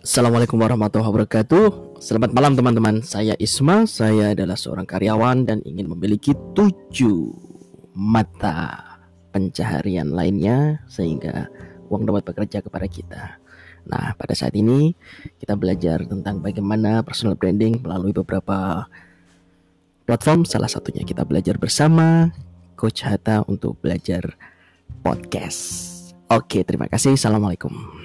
Assalamualaikum warahmatullahi wabarakatuh. Selamat malam teman-teman. Saya Isma. Saya adalah seorang karyawan dan ingin memiliki tujuh mata pencaharian lainnya sehingga uang dapat bekerja kepada kita. Nah, pada saat ini kita belajar tentang bagaimana personal branding melalui beberapa platform. Salah satunya kita belajar bersama Coach Hatta untuk belajar podcast. Oke, terima kasih. Assalamualaikum.